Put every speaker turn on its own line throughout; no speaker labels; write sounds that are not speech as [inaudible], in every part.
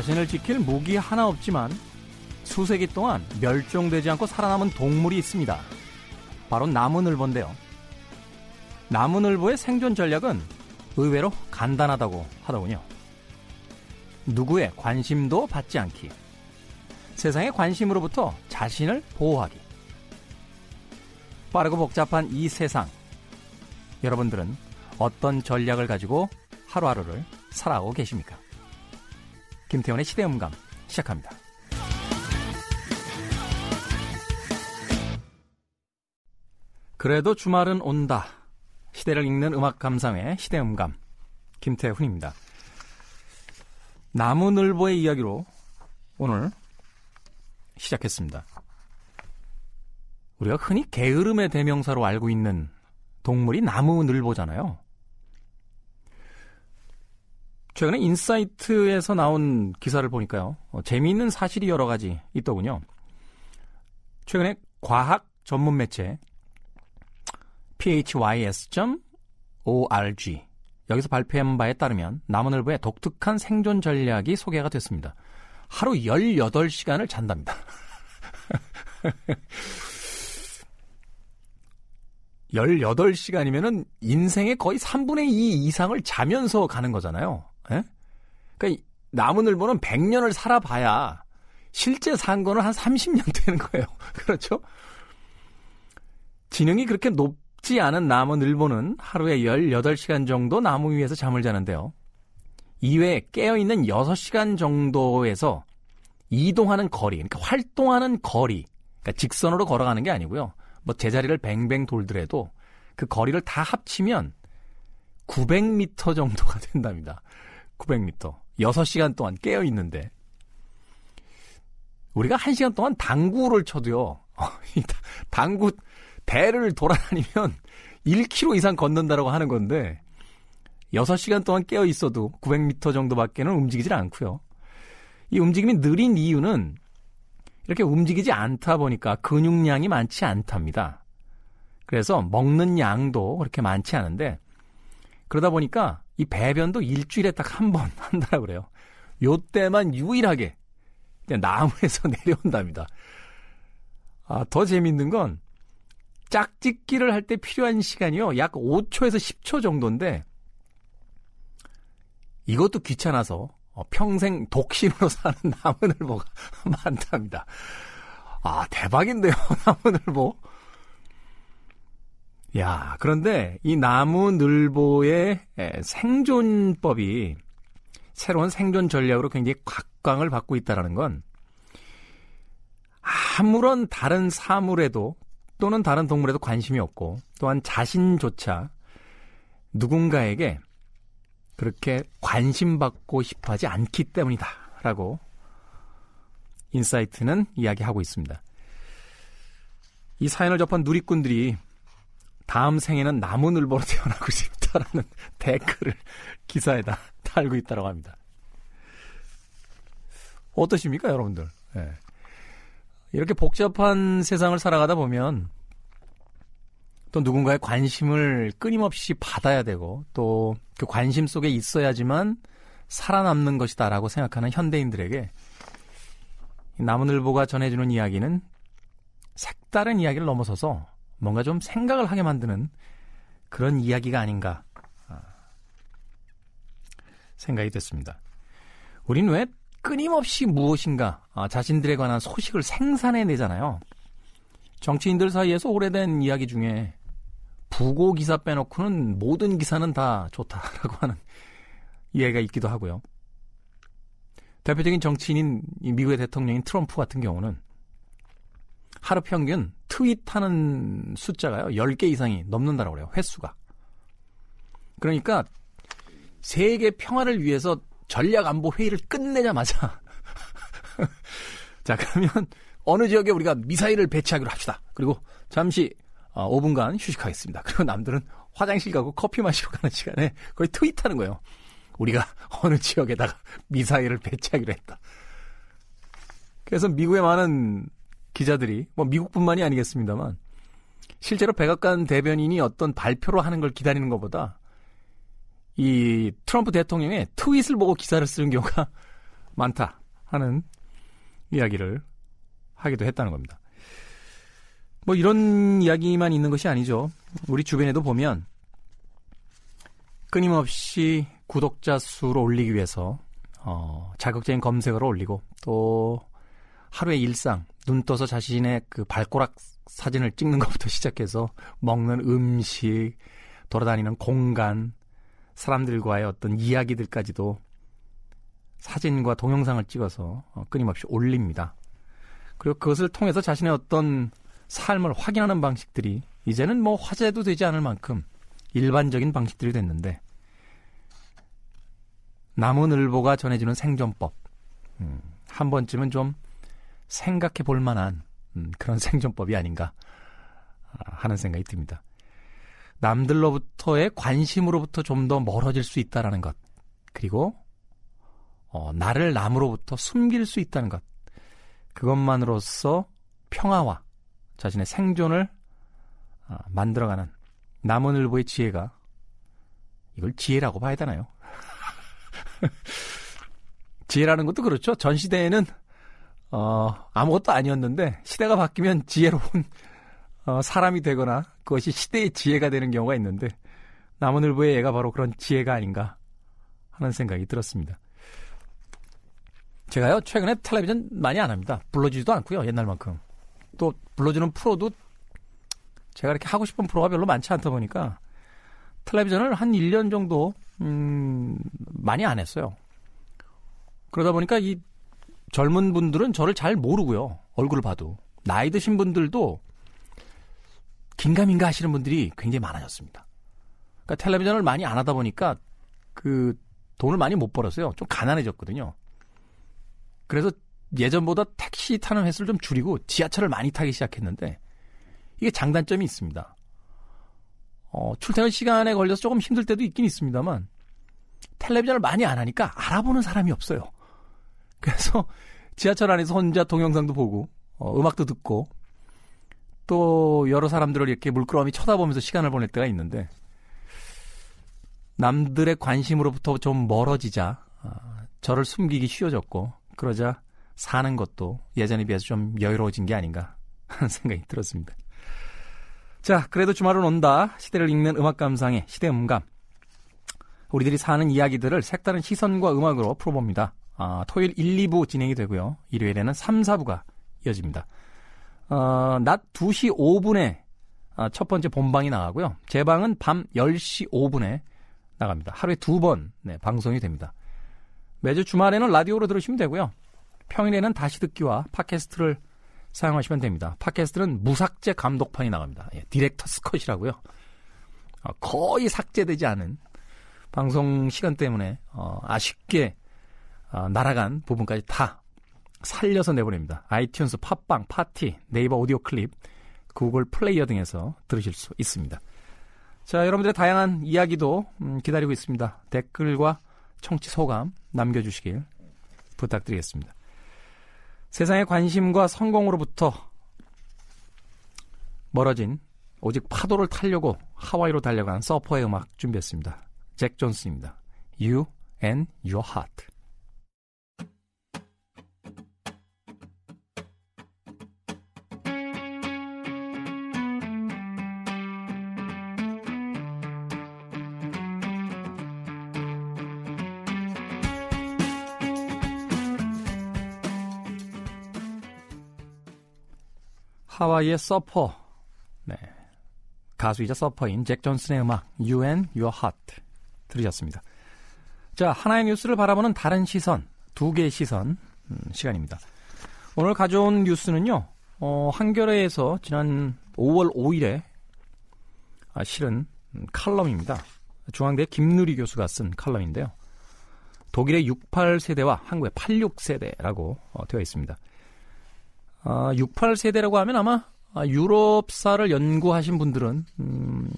자신을 지킬 무기 하나 없지만 수세기 동안 멸종되지 않고 살아남은 동물이 있습니다. 바로 나무늘보인데요. 나무늘보의 생존 전략은 의외로 간단하다고 하더군요. 누구의 관심도 받지 않기. 세상의 관심으로부터 자신을 보호하기. 빠르고 복잡한 이 세상. 여러분들은 어떤 전략을 가지고 하루하루를 살아가고 계십니까? 김태원의 시대음감 시작합니다. 그래도 주말은 온다. 시대를 읽는 음악 감상회 시대음감 김태훈입니다. 나무늘보의 이야기로 오늘 시작했습니다. 우리가 흔히 게으름의 대명사로 알고 있는 동물이 나무늘보잖아요. 최근에 인사이트에서 나온 기사를 보니까요. 어, 재미있는 사실이 여러 가지 있더군요. 최근에 과학 전문 매체 phys.org 여기서 발표한 바에 따르면 나무늘보의 독특한 생존 전략이 소개가 됐습니다. 하루 18시간을 잔답니다. [laughs] 18시간이면은 인생의 거의 3분의 2 이상을 자면서 가는 거잖아요. 예? 그러니까 나무늘보는 100년을 살아봐야 실제 산 거는 한 30년 되는 거예요. [laughs] 그렇죠? 지능이 그렇게 높지 않은 나무늘보는 하루에 18시간 정도 나무 위에서 잠을 자는데요. 이외에 깨어있는 6시간 정도에서 이동하는 거리, 그러니까 활동하는 거리, 그러니까 직선으로 걸어가는 게 아니고요. 뭐 제자리를 뱅뱅 돌더라도 그 거리를 다 합치면 900m 정도가 [laughs] 된답니다. 900m. 6시간 동안 깨어 있는데 우리가 1시간 동안 당구를 쳐도요. [laughs] 당구 배를 돌아다니면 1km 이상 걷는다라고 하는 건데 6시간 동안 깨어 있어도 900m 정도밖에는 움직이질 않고요. 이 움직임이 느린 이유는 이렇게 움직이지 않다 보니까 근육량이 많지 않답니다. 그래서 먹는 양도 그렇게 많지 않은데 그러다 보니까 이 배변도 일주일에 딱 한 번 [laughs] 한다고 그래요. 요 때만 유일하게 나무에서 [laughs] 내려온답니다. 아, 더 재밌는 건 짝짓기를 할 때 필요한 시간이요. 약 5초에서 10초 정도인데 이것도 귀찮아서 어, 평생 독신으로 [laughs] 사는 나무늘보가 많답니다. 아, 대박인데요, 나무늘보. 야, 그런데 이 나무늘보의 생존법이 새로운 생존 전략으로 굉장히 각광을 받고 있다는 건 아무런 다른 사물에도 또는 다른 동물에도 관심이 없고 또한 자신조차 누군가에게 그렇게 관심받고 싶어 하지 않기 때문이다. 라고 인사이트는 이야기하고 있습니다. 이 사연을 접한 누리꾼들이 다음 생에는 나무늘보로 태어나고 [laughs] 싶다라는 댓글을 기사에다 달고 있다고 합니다. 어떠십니까, 여러분들? 네. 이렇게 복잡한 세상을 살아가다 보면 또 누군가의 관심을 끊임없이 받아야 되고 또 그 관심 속에 있어야지만 살아남는 것이다라고 생각하는 현대인들에게 나무늘보가 전해주는 이야기는 색다른 이야기를 넘어서서 뭔가 좀 생각을 하게 만드는 그런 이야기가 아닌가 아, 생각이 됐습니다. 우린 왜 끊임없이 무엇인가 아, 자신들에 관한 소식을 생산해내잖아요. 정치인들 사이에서 오래된 이야기 중에 부고 기사 빼놓고는 모든 기사는 다 좋다라고 하는 이해가 있기도 하고요. 대표적인 정치인인 미국의 대통령인 트럼프 같은 경우는 하루 평균 트윗하는 숫자가요. 10개 이상이 넘는다라고 그래요. 횟수가. 그러니까 세계 평화를 위해서 전략 안보 회의를 끝내자마자 [laughs] 자, 그러면 어느 지역에 우리가 미사일을 배치하기로 합시다. 그리고 잠시 어, 5분간 휴식하겠습니다. 그리고 남들은 화장실 가고 커피 마시러 가는 시간에 거의 트윗하는 거예요. 우리가 [laughs] 어느 지역에다가 미사일을 배치하기로 했다. 그래서 미국의 많은 기자들이 뭐 미국뿐만이 아니겠습니다만 실제로 백악관 대변인이 어떤 발표를 하는 걸 기다리는 것보다 이 트럼프 대통령의 트윗을 보고 기사를 쓰는 경우가 [laughs] 많다 하는 이야기를 하기도 했다는 겁니다. 뭐 이런 이야기만 있는 것이 아니죠. 우리 주변에도 보면 끊임없이 구독자 수를 올리기 위해서 어, 자극적인 검색어를 올리고 또 하루의 일상 눈 떠서 자신의 그 발꼬락 사진을 찍는 것부터 [laughs] 시작해서 먹는 음식 돌아다니는 공간 사람들과의 어떤 이야기들까지도 사진과 동영상을 찍어서 어, 끊임없이 올립니다. 그리고 그것을 통해서 자신의 어떤 삶을 확인하는 방식들이 이제는 뭐 화제도 되지 않을 만큼 일반적인 방식들이 됐는데 나무늘보가 전해주는 생존법 음, 한 번쯤은 좀 생각해 볼 만한 음, 그런 [laughs] 생존법이 아닌가 아, 하는 생각이 듭니다. 남들로부터의 관심으로부터 좀 더 멀어질 수 있다라는 것 그리고 어, 나를 남으로부터 숨길 수 있다는 것 그것만으로써 평화와 자신의 생존을 아, 만들어가는 나무늘보의 지혜가 이걸 지혜라고 봐야 되나요? [laughs] 지혜라는 것도 그렇죠. 전 시대에는 어, 아무것도 아니었는데 시대가 바뀌면 지혜로운 어, 사람이 되거나 그것이 시대의 지혜가 되는 경우가 있는데 나무늘보의 애가 바로 그런 지혜가 아닌가 하는 생각이 들었습니다. 제가요 최근에 텔레비전 많이 안 합니다. 불러주지도 않고요 옛날만큼 또 불러주는 프로도 제가 이렇게 하고 싶은 프로가 별로 많지 않다 보니까 텔레비전을 한 1년 정도 음, 많이 안 했어요. 그러다 보니까 이 젊은 분들은 저를 잘 모르고요. 얼굴을 봐도. 나이 드신 분들도 긴가민가 하시는 분들이 굉장히 많아졌습니다. 그러니까 텔레비전을 많이 안 하다 보니까 그 돈을 많이 못 벌었어요. 좀 가난해졌거든요. 그래서 예전보다 택시 타는 횟수를 좀 줄이고 지하철을 많이 타기 시작했는데 이게 장단점이 있습니다. 어, 출퇴근 시간에 걸려서 조금 힘들 때도 있긴 있습니다만 텔레비전을 많이 안 하니까 알아보는 사람이 없어요. 그래서 [laughs] 지하철 안에서 혼자 동영상도 보고 어, 음악도 듣고 또 여러 사람들을 이렇게 물끄러미 쳐다보면서 시간을 보낼 때가 있는데 남들의 관심으로부터 좀 멀어지자 어, 저를 숨기기 쉬워졌고 그러자 사는 것도 예전에 비해서 좀 여유로워진 게 아닌가 하는 [laughs] 생각이 들었습니다. 자, 그래도 주말은 온다. 시대를 읽는 음악 감상의 시대 음감. 우리들이 사는 이야기들을 색다른 시선과 음악으로 풀어봅니다. 아, 토요일 1, 2부 진행이 되고요. 일요일에는 3, 4부가 이어집니다. 어, 낮 2시 5분에 아, 첫 번째 본방이 나가고요. 재방은 밤 10시 5분에 나갑니다. 하루에 두 번 네, 방송이 됩니다. 매주 주말에는 라디오로 들으시면 되고요. 평일에는 다시 듣기와 팟캐스트를 사용하시면 됩니다. 팟캐스트는 무삭제 감독판이 나갑니다. 예, director's cut이라고요. 어, 거의 삭제되지 않은 방송 시간 때문에 어, 아쉽게 어, 날아간 부분까지 다 살려서 내보냅니다. 아이튠스, 팟빵, 팟티, 네이버 오디오 클립, 구글 플레이어 등에서 들으실 수 있습니다. 자, 여러분들의 다양한 이야기도 음, 기다리고 있습니다. 댓글과 청취 소감 남겨주시길 부탁드리겠습니다. 세상의 관심과 성공으로부터 멀어진 오직 파도를 타려고 하와이로 달려간 서퍼의 음악 준비했습니다. 잭 존스입니다. You and Your Heart. 하와이의 서퍼, 네. 가수이자 서퍼인 잭 존슨의 음악 and Your Heart 들으셨습니다. 자, 하나의 뉴스를 바라보는 다른 시선, 두 개의 시선 음, 시간입니다. 오늘 가져온 뉴스는요. 어, 한겨레에서 지난 5월 5일에 아, 실은 칼럼입니다. 중앙대 김누리 교수가 쓴 칼럼인데요. 독일의 68세대와 한국의 86세대라고 어, 되어 있습니다. 아, 68세대라고 하면 아마 아, 유럽사를 연구하신 분들은 음,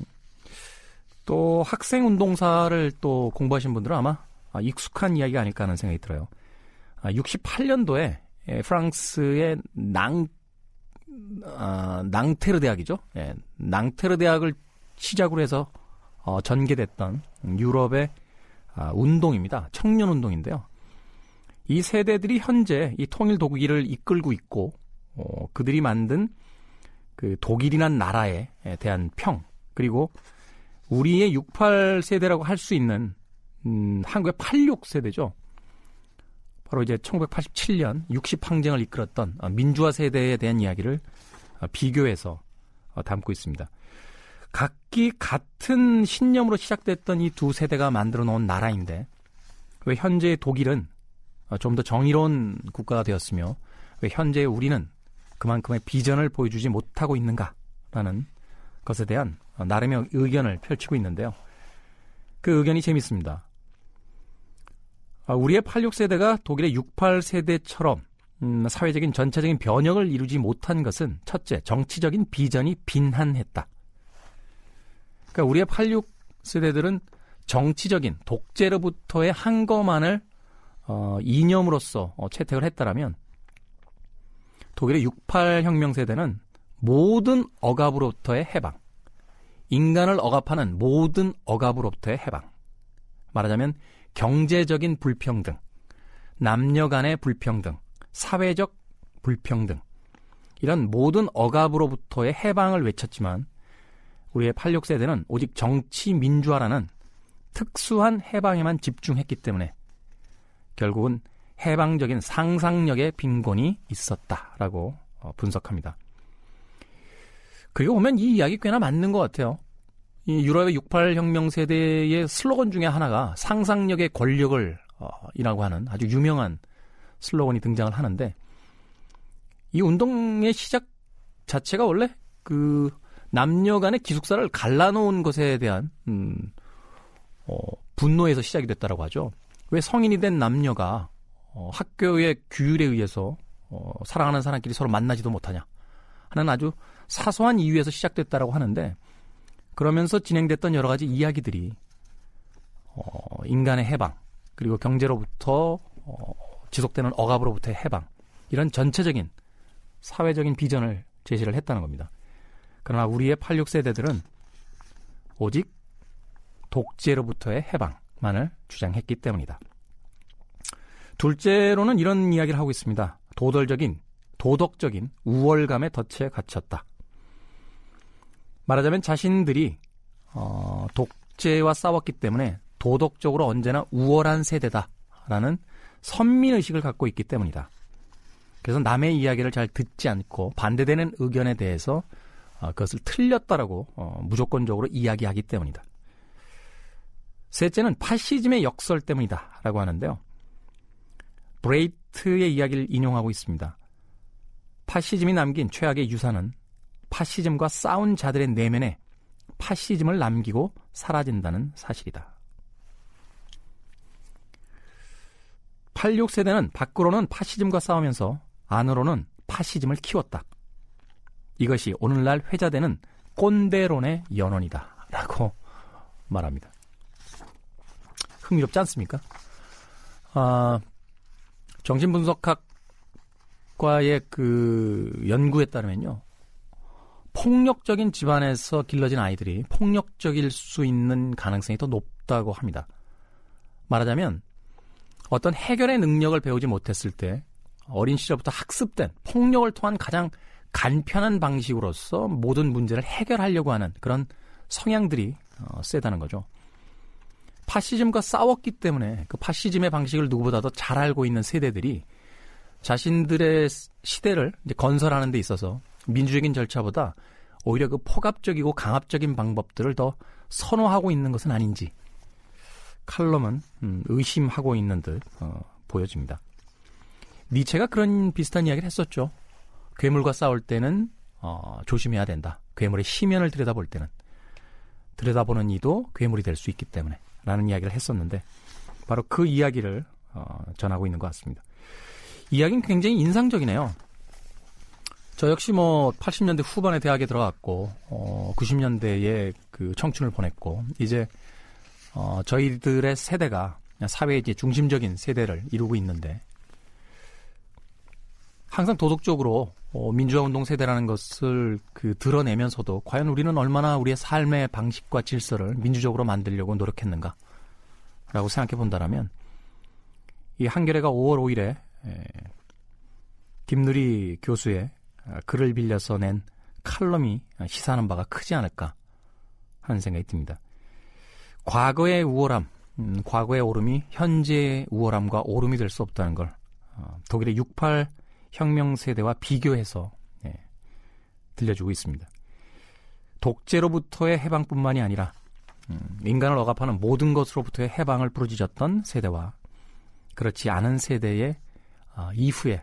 또 학생 운동사를 또 공부하신 분들은 아마 아, 익숙한 이야기가 아닐까 하는 생각이 들어요. 아, 68년도에 예, 프랑스의 낭 아, 낭테르 대학이죠. 예, 낭테르 대학을 시작으로 해서 어, 전개됐던 유럽의 아, 운동입니다. 청년 운동인데요. 이 세대들이 현재 이 통일 독일을 이끌고 있고 어, 그들이 만든 그 독일이란 나라에 대한 평 그리고 우리의 68 세대라고 할 수 있는 음, 한국의 86 세대죠. 바로 이제 1987년 60 항쟁을 이끌었던 어, 민주화 세대에 대한 이야기를 어, 비교해서 어, 담고 있습니다. 각기 같은 신념으로 시작됐던 이 두 세대가 만들어 놓은 나라인데 왜 현재 독일은 좀 더 정의로운 국가가 되었으며 왜 현재 우리는 그만큼의 비전을 보여주지 못하고 있는가라는 것에 대한 나름의 의견을 펼치고 있는데요. 그 의견이 재밌습니다. 아, 우리의 86세대가 독일의 68세대처럼 음, 사회적인 전체적인 변혁을 이루지 못한 것은 첫째, 정치적인 비전이 빈한했다. 그러니까 우리의 86세대들은 정치적인 독재로부터의 한 것만을 어, 이념으로서 어, 채택을 했다라면 독일의 68혁명 세대는 모든 억압으로부터의 해방, 인간을 억압하는 모든 억압으로부터의 해방. 말하자면 경제적인 불평등, 남녀 간의 불평등, 사회적 불평등, 이런 모든 억압으로부터의 해방을 외쳤지만 우리의 86세대는 오직 정치 민주화라는 특수한 해방에만 집중했기 때문에 결국은 해방적인 상상력의 빈곤이 있었다라고 어, 분석합니다. 그리고 보면 이 이야기 꽤나 맞는 것 같아요. 이 유럽의 68 혁명 세대의 슬로건 중에 하나가 상상력의 권력을 어, 이라고 하는 아주 유명한 슬로건이 등장을 하는데 이 운동의 시작 자체가 원래 그 남녀 간의 기숙사를 갈라놓은 것에 대한 음, 어, 분노에서 시작이 됐다라고 하죠. 왜 성인이 된 남녀가 어, 학교의 규율에 의해서 어, 사랑하는 사람끼리 서로 만나지도 못하냐 하는 아주 사소한 이유에서 시작됐다라고 하는데 그러면서 진행됐던 여러 가지 이야기들이 어, 인간의 해방 그리고 경제로부터 어, 지속되는 억압으로부터의 해방 이런 전체적인 사회적인 비전을 제시를 했다는 겁니다. 그러나 우리의 86세대들은 오직 독재로부터의 해방만을 주장했기 때문이다. 둘째로는 이런 이야기를 하고 있습니다. 도덕적인 도덕적인 우월감에 덫에 갇혔다. 말하자면 자신들이 어, 독재와 싸웠기 때문에 도덕적으로 언제나 우월한 세대다라는 선민 의식을 갖고 있기 때문이다. 그래서 남의 이야기를 잘 듣지 않고 반대되는 의견에 대해서 어, 그것을 틀렸다라고 어, 무조건적으로 이야기하기 때문이다. 셋째는 파시즘의 역설 때문이다라고 하는데요. 브레이트의 이야기를 인용하고 있습니다. 파시즘이 남긴 최악의 유산은 파시즘과 싸운 자들의 내면에 파시즘을 남기고 사라진다는 사실이다. 86세대는 밖으로는 파시즘과 싸우면서 안으로는 파시즘을 키웠다. 이것이 오늘날 회자되는 꼰대론의 연원이다. 라고 말합니다. 흥미롭지 않습니까? 아, 정신분석학과의 그 연구에 따르면요. 폭력적인 집안에서 길러진 아이들이 폭력적일 수 있는 가능성이 더 높다고 합니다. 말하자면 어떤 해결의 능력을 배우지 못했을 때 어린 시절부터 학습된 폭력을 통한 가장 간편한 방식으로서 모든 문제를 해결하려고 하는 그런 성향들이 어, 세다는 거죠. 파시즘과 싸웠기 때문에 그 파시즘의 방식을 누구보다도 잘 알고 있는 세대들이 자신들의 시대를 건설하는 데 있어서 민주적인 절차보다 오히려 그 포갑적이고 강압적인 방법들을 더 선호하고 있는 것은 아닌지 칼럼은 음, 의심하고 있는 듯 어, 보여집니다. 니체가 그런 비슷한 이야기를 했었죠. 괴물과 싸울 때는 어, 조심해야 된다. 괴물의 시면을 들여다볼 때는 들여다보는 이도 괴물이 될 수 있기 때문에 라는 이야기를 했었는데 바로 그 이야기를 어, 전하고 있는 것 같습니다. 이야기는 굉장히 인상적이네요. 저 역시 뭐 80년대 후반에 대학에 들어갔고 어 90년대에 그 청춘을 보냈고 이제 어 저희들의 세대가 사회의 이제 중심적인 세대를 이루고 있는데 항상 도덕적으로 어, 민주화 운동 세대라는 것을 그 드러내면서도 과연 우리는 얼마나 우리의 삶의 방식과 질서를 민주적으로 만들려고 노력했는가라고 생각해 본다라면 이 한겨레가 5월 5일에 에, 김누리 교수의 아, 글을 빌려서 낸 칼럼이 시사하는 바가 크지 않을까 하는 생각이 듭니다. 과거의 우월함, 음, 과거의 오름이 현재의 우월함과 오름이 될 수 없다는 걸 어, 독일의 68 혁명 세대와 비교해서 예, 들려주고 있습니다. 독재로부터의 해방뿐만이 아니라 음, 인간을 억압하는 모든 것으로부터의 해방을 부르짖었던 세대와 그렇지 않은 세대의 어, 이후에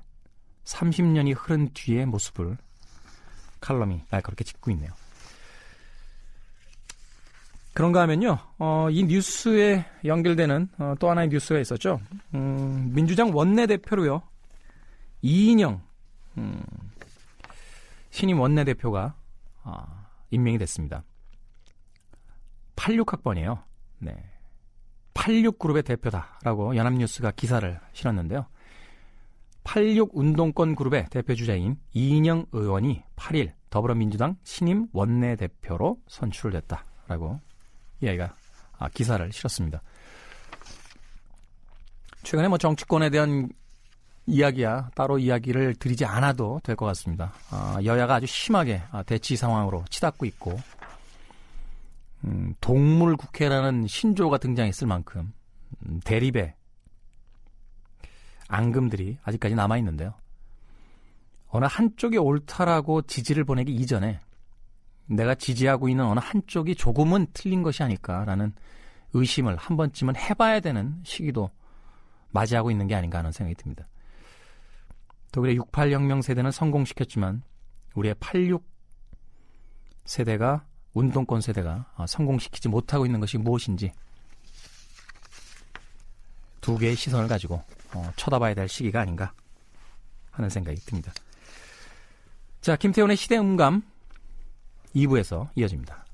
30년이 흐른 뒤의 모습을 칼럼이 날카롭게 짚고 있네요. 그런가 하면요, 어, 이 뉴스에 연결되는 어, 또 하나의 뉴스가 있었죠. 음, 민주당 원내대표로요, 이인영 음, 신임 원내대표가 어, 임명이 됐습니다. 86학번이에요. 네. 86그룹의 대표다라고 연합뉴스가 기사를 실었는데요. 86 운동권 그룹의 대표 주자인 이인영 의원이 8일 더불어민주당 신임 원내대표로 선출됐다라고 이야기가 아, 기사를 실었습니다. 최근에 뭐 정치권에 대한 이야기야 따로 이야기를 드리지 않아도 될 것 같습니다. 아, 여야가 아주 심하게 아, 대치 상황으로 치닫고 있고 음, 동물 국회라는 신조가 등장했을 만큼 음, 대립의 앙금들이 아직까지 남아 있는데요. 어느 한쪽이 옳다라고 지지를 보내기 이전에 내가 지지하고 있는 어느 한쪽이 조금은 틀린 것이 아닐까라는 의심을 한 번쯤은 해봐야 되는 시기도 맞이하고 있는 게 아닌가 하는 생각이 듭니다. 독일의 68혁명 세대는 성공시켰지만 우리의 86 세대가 운동권 세대가 성공시키지 못하고 있는 것이 무엇인지 두 개의 시선을 가지고 어, 쳐다봐야 될 시기가 아닌가 하는 생각이 듭니다. 자, 김태훈의 시대음감 2부에서 이어집니다.